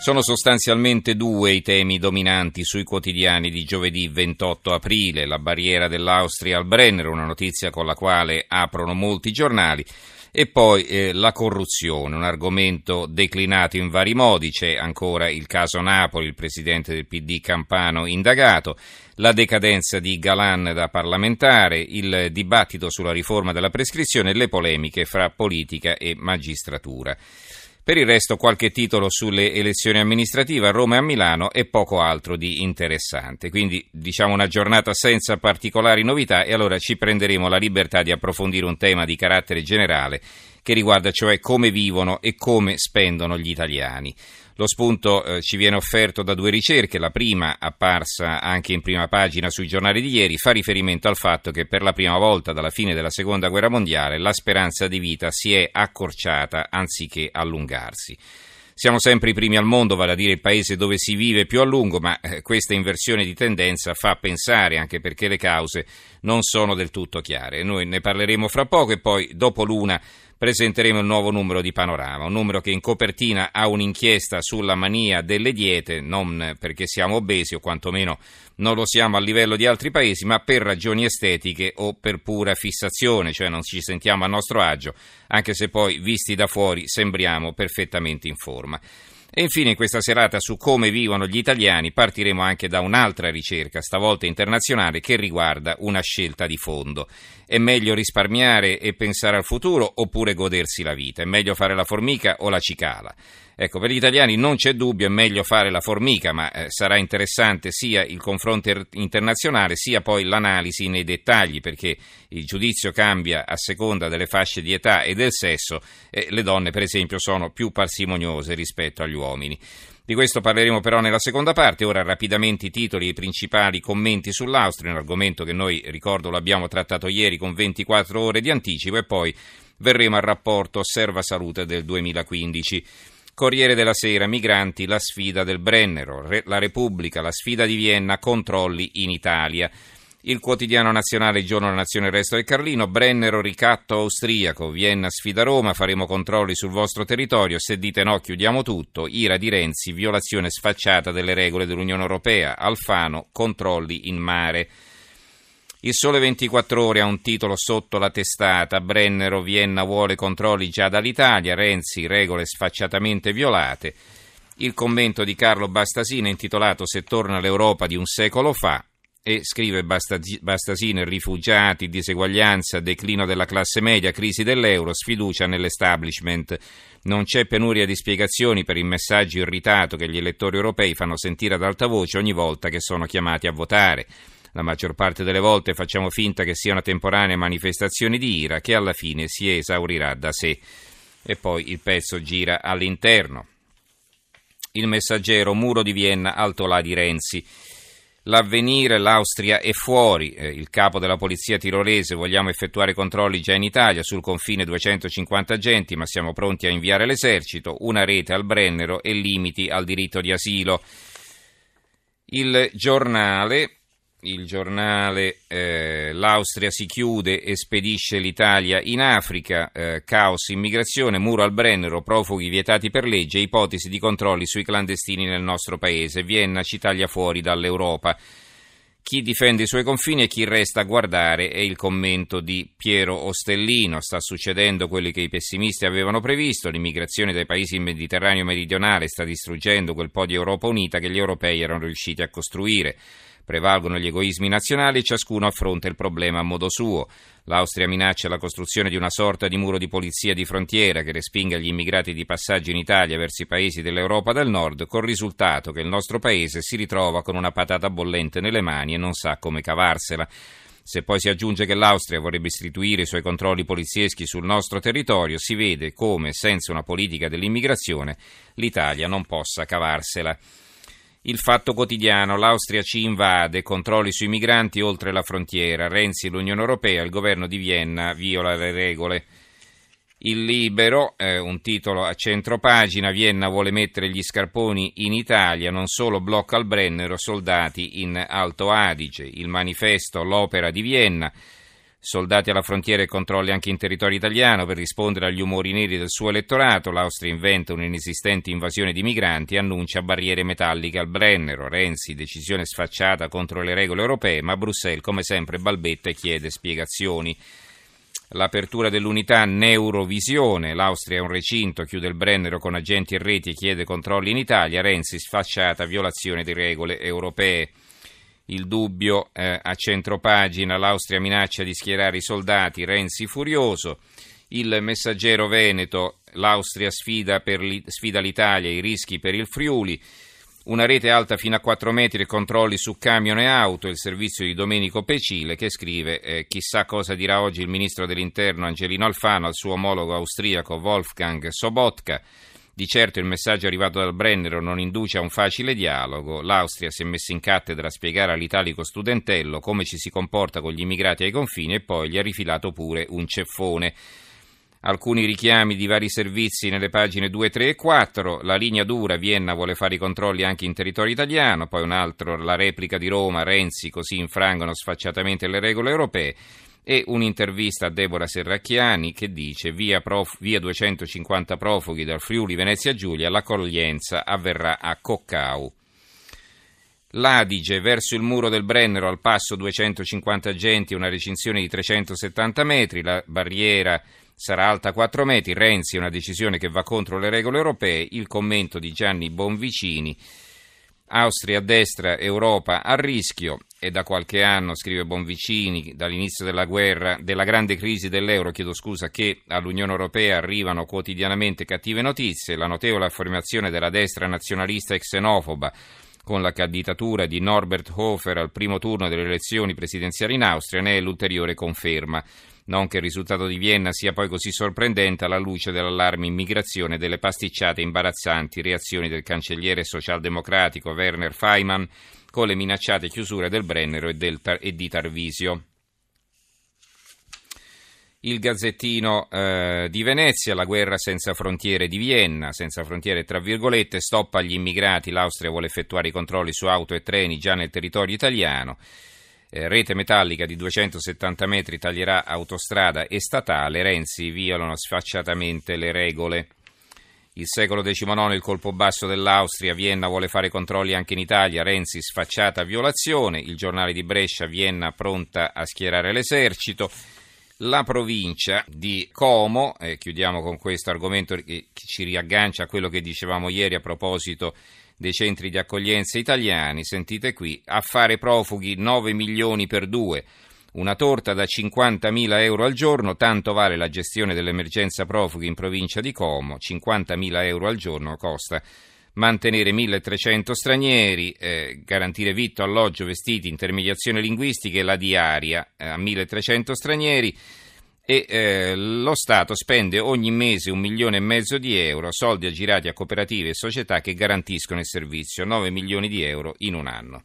Sono sostanzialmente due i temi dominanti sui quotidiani di giovedì 28 aprile, la barriera dell'Austria al Brenner, una notizia con la quale aprono molti giornali. E poi eh, la corruzione, un argomento declinato in vari modi, c'è ancora il caso Napoli, il presidente del PD Campano indagato, la decadenza di Galan da parlamentare, il dibattito sulla riforma della prescrizione e le polemiche fra politica e magistratura. Per il resto qualche titolo sulle elezioni amministrative a Roma e a Milano e poco altro di interessante. Quindi diciamo una giornata senza particolari novità e allora ci prenderemo la libertà di approfondire un tema di carattere generale che riguarda cioè come vivono e come spendono gli italiani. Lo spunto eh, ci viene offerto da due ricerche, la prima, apparsa anche in prima pagina sui giornali di ieri, fa riferimento al fatto che per la prima volta dalla fine della Seconda Guerra Mondiale la speranza di vita si è accorciata anziché allungarsi. Siamo sempre i primi al mondo, vale a dire il paese dove si vive più a lungo, ma eh, questa inversione di tendenza fa pensare, anche perché le cause non sono del tutto chiare. Noi ne parleremo fra poco e poi, dopo l'una, presenteremo il nuovo numero di Panorama, un numero che in copertina ha un'inchiesta sulla mania delle diete, non perché siamo obesi o quantomeno non lo siamo a livello di altri paesi, ma per ragioni estetiche o per pura fissazione, cioè non ci sentiamo a nostro agio, anche se poi visti da fuori sembriamo perfettamente in forma. E infine in questa serata su come vivono gli italiani partiremo anche da un'altra ricerca, stavolta internazionale, che riguarda una scelta di fondo. È meglio risparmiare e pensare al futuro oppure godersi la vita? È meglio fare la formica o la cicala? Ecco, per gli italiani non c'è dubbio, è meglio fare la formica, ma eh, sarà interessante sia il confronto internazionale sia poi l'analisi nei dettagli, perché il giudizio cambia a seconda delle fasce di età e del sesso. Eh, le donne, per esempio, sono più parsimoniose rispetto agli uomini. Di questo parleremo però nella seconda parte. Ora rapidamente i titoli e i principali commenti sull'Austria, un argomento che noi, ricordo, l'abbiamo trattato ieri con 24 ore di anticipo e poi verremo al rapporto Osserva Salute del 2015. Corriere della Sera, migranti, la sfida del Brennero, Re, la Repubblica, la sfida di Vienna, controlli in Italia. Il quotidiano nazionale, il giorno della nazione, il resto del Carlino, Brennero, ricatto austriaco, Vienna sfida Roma, faremo controlli sul vostro territorio, se dite no chiudiamo tutto, ira di Renzi, violazione sfacciata delle regole dell'Unione Europea, Alfano, controlli in mare. Il Sole 24 Ore ha un titolo sotto la testata. Brennero, Vienna vuole controlli già dall'Italia. Renzi, regole sfacciatamente violate. Il commento di Carlo Bastasina intitolato Se torna l'Europa di un secolo fa. E scrive Bastasina, rifugiati, diseguaglianza, declino della classe media, crisi dell'euro, sfiducia nell'establishment. Non c'è penuria di spiegazioni per il messaggio irritato che gli elettori europei fanno sentire ad alta voce ogni volta che sono chiamati a votare. La maggior parte delle volte facciamo finta che sia una temporanea manifestazione di ira che alla fine si esaurirà da sé. E poi il pezzo gira all'interno. Il messaggero Muro di Vienna, alto là di Renzi. L'avvenire, l'Austria è fuori. Eh, il capo della polizia tirolese, vogliamo effettuare controlli già in Italia, sul confine 250 agenti, ma siamo pronti a inviare l'esercito, una rete al Brennero e limiti al diritto di asilo. Il giornale, il giornale eh, L'Austria si chiude e spedisce l'Italia in Africa, eh, caos immigrazione, muro al Brennero, profughi vietati per legge, ipotesi di controlli sui clandestini nel nostro paese. Vienna ci taglia fuori dall'Europa. Chi difende i suoi confini e chi resta a guardare è il commento di Piero Ostellino. Sta succedendo quello che i pessimisti avevano previsto. L'immigrazione dai paesi del Mediterraneo meridionale sta distruggendo quel po' di Europa unita che gli europei erano riusciti a costruire. Prevalgono gli egoismi nazionali e ciascuno affronta il problema a modo suo. L'Austria minaccia la costruzione di una sorta di muro di polizia di frontiera che respinga gli immigrati di passaggio in Italia verso i paesi dell'Europa del Nord, col risultato che il nostro paese si ritrova con una patata bollente nelle mani e non sa come cavarsela. Se poi si aggiunge che l'Austria vorrebbe istituire i suoi controlli polizieschi sul nostro territorio, si vede come, senza una politica dell'immigrazione, l'Italia non possa cavarsela. Il fatto quotidiano, l'Austria ci invade, controlli sui migranti oltre la frontiera, Renzi l'Unione Europea, il governo di Vienna viola le regole. Il Libero, eh, un titolo a centro pagina, Vienna vuole mettere gli scarponi in Italia, non solo blocca al Brennero, soldati in Alto Adige. Il manifesto, l'opera di Vienna, Soldati alla frontiera e controlli anche in territorio italiano per rispondere agli umori neri del suo elettorato. L'Austria inventa un'inesistente invasione di migranti e annuncia barriere metalliche al Brennero. Renzi, decisione sfacciata contro le regole europee, ma Bruxelles, come sempre, balbetta e chiede spiegazioni. L'apertura dell'unità Neurovisione, l'Austria è un recinto, chiude il Brennero con agenti e reti e chiede controlli in Italia, Renzi sfacciata violazione di regole europee il dubbio eh, a centropagina, l'Austria minaccia di schierare i soldati, Renzi furioso, il messaggero Veneto, l'Austria sfida, li, sfida l'Italia, i rischi per il Friuli, una rete alta fino a 4 metri. Controlli su camion e auto, il servizio di Domenico Pecile che scrive eh, chissà cosa dirà oggi il ministro dell'interno Angelino Alfano al suo omologo austriaco Wolfgang Sobotka. Di certo il messaggio arrivato dal Brennero non induce a un facile dialogo. L'Austria si è messa in cattedra a spiegare all'italico studentello come ci si comporta con gli immigrati ai confini e poi gli ha rifilato pure un ceffone. Alcuni richiami di vari servizi nelle pagine 2, 3 e 4. La linea dura, Vienna vuole fare i controlli anche in territorio italiano. Poi un altro, la replica di Roma, Renzi, così infrangono sfacciatamente le regole europee e un'intervista a Deborah Serracchiani che dice via, prof, via 250 profughi dal Friuli Venezia Giulia, l'accoglienza avverrà a Coccau. L'Adige verso il muro del Brennero al passo 250 agenti, una recinzione di 370 metri, la barriera sarà alta 4 metri, Renzi una decisione che va contro le regole europee, il commento di Gianni Bonvicini. Austria a destra, Europa a rischio e da qualche anno, scrive Bonvicini, dall'inizio della guerra, della grande crisi dell'euro, chiedo scusa, che all'Unione Europea arrivano quotidianamente cattive notizie, la notevole affermazione della destra nazionalista e xenofoba con la candidatura di Norbert Hofer al primo turno delle elezioni presidenziali in Austria ne è l'ulteriore conferma. Non che il risultato di Vienna sia poi così sorprendente alla luce dell'allarme immigrazione e delle pasticciate imbarazzanti reazioni del cancelliere socialdemocratico Werner Feimann con le minacciate chiusure del Brennero e, del, e di Tarvisio. Il Gazzettino eh, di Venezia, la guerra senza frontiere di Vienna, senza frontiere tra virgolette, stoppa gli immigrati, l'Austria vuole effettuare i controlli su auto e treni già nel territorio italiano eh, rete metallica di 270 metri taglierà autostrada e statale, Renzi violano sfacciatamente le regole. Il secolo XIX, il colpo basso dell'Austria, Vienna vuole fare controlli anche in Italia, Renzi sfacciata violazione, il giornale di Brescia, Vienna pronta a schierare l'esercito. La provincia di Como, eh, chiudiamo con questo argomento che ci riaggancia a quello che dicevamo ieri a proposito dei centri di accoglienza italiani, sentite qui, affare profughi 9 milioni per due, una torta da 50.000 euro al giorno, tanto vale la gestione dell'emergenza profughi in provincia di Como, 50.000 euro al giorno costa mantenere 1.300 stranieri, eh, garantire vitto, alloggio, vestiti, intermediazione linguistica e la diaria eh, a 1.300 stranieri e eh, lo Stato spende ogni mese un milione e mezzo di euro, soldi aggirati a cooperative e società che garantiscono il servizio, 9 milioni di euro in un anno.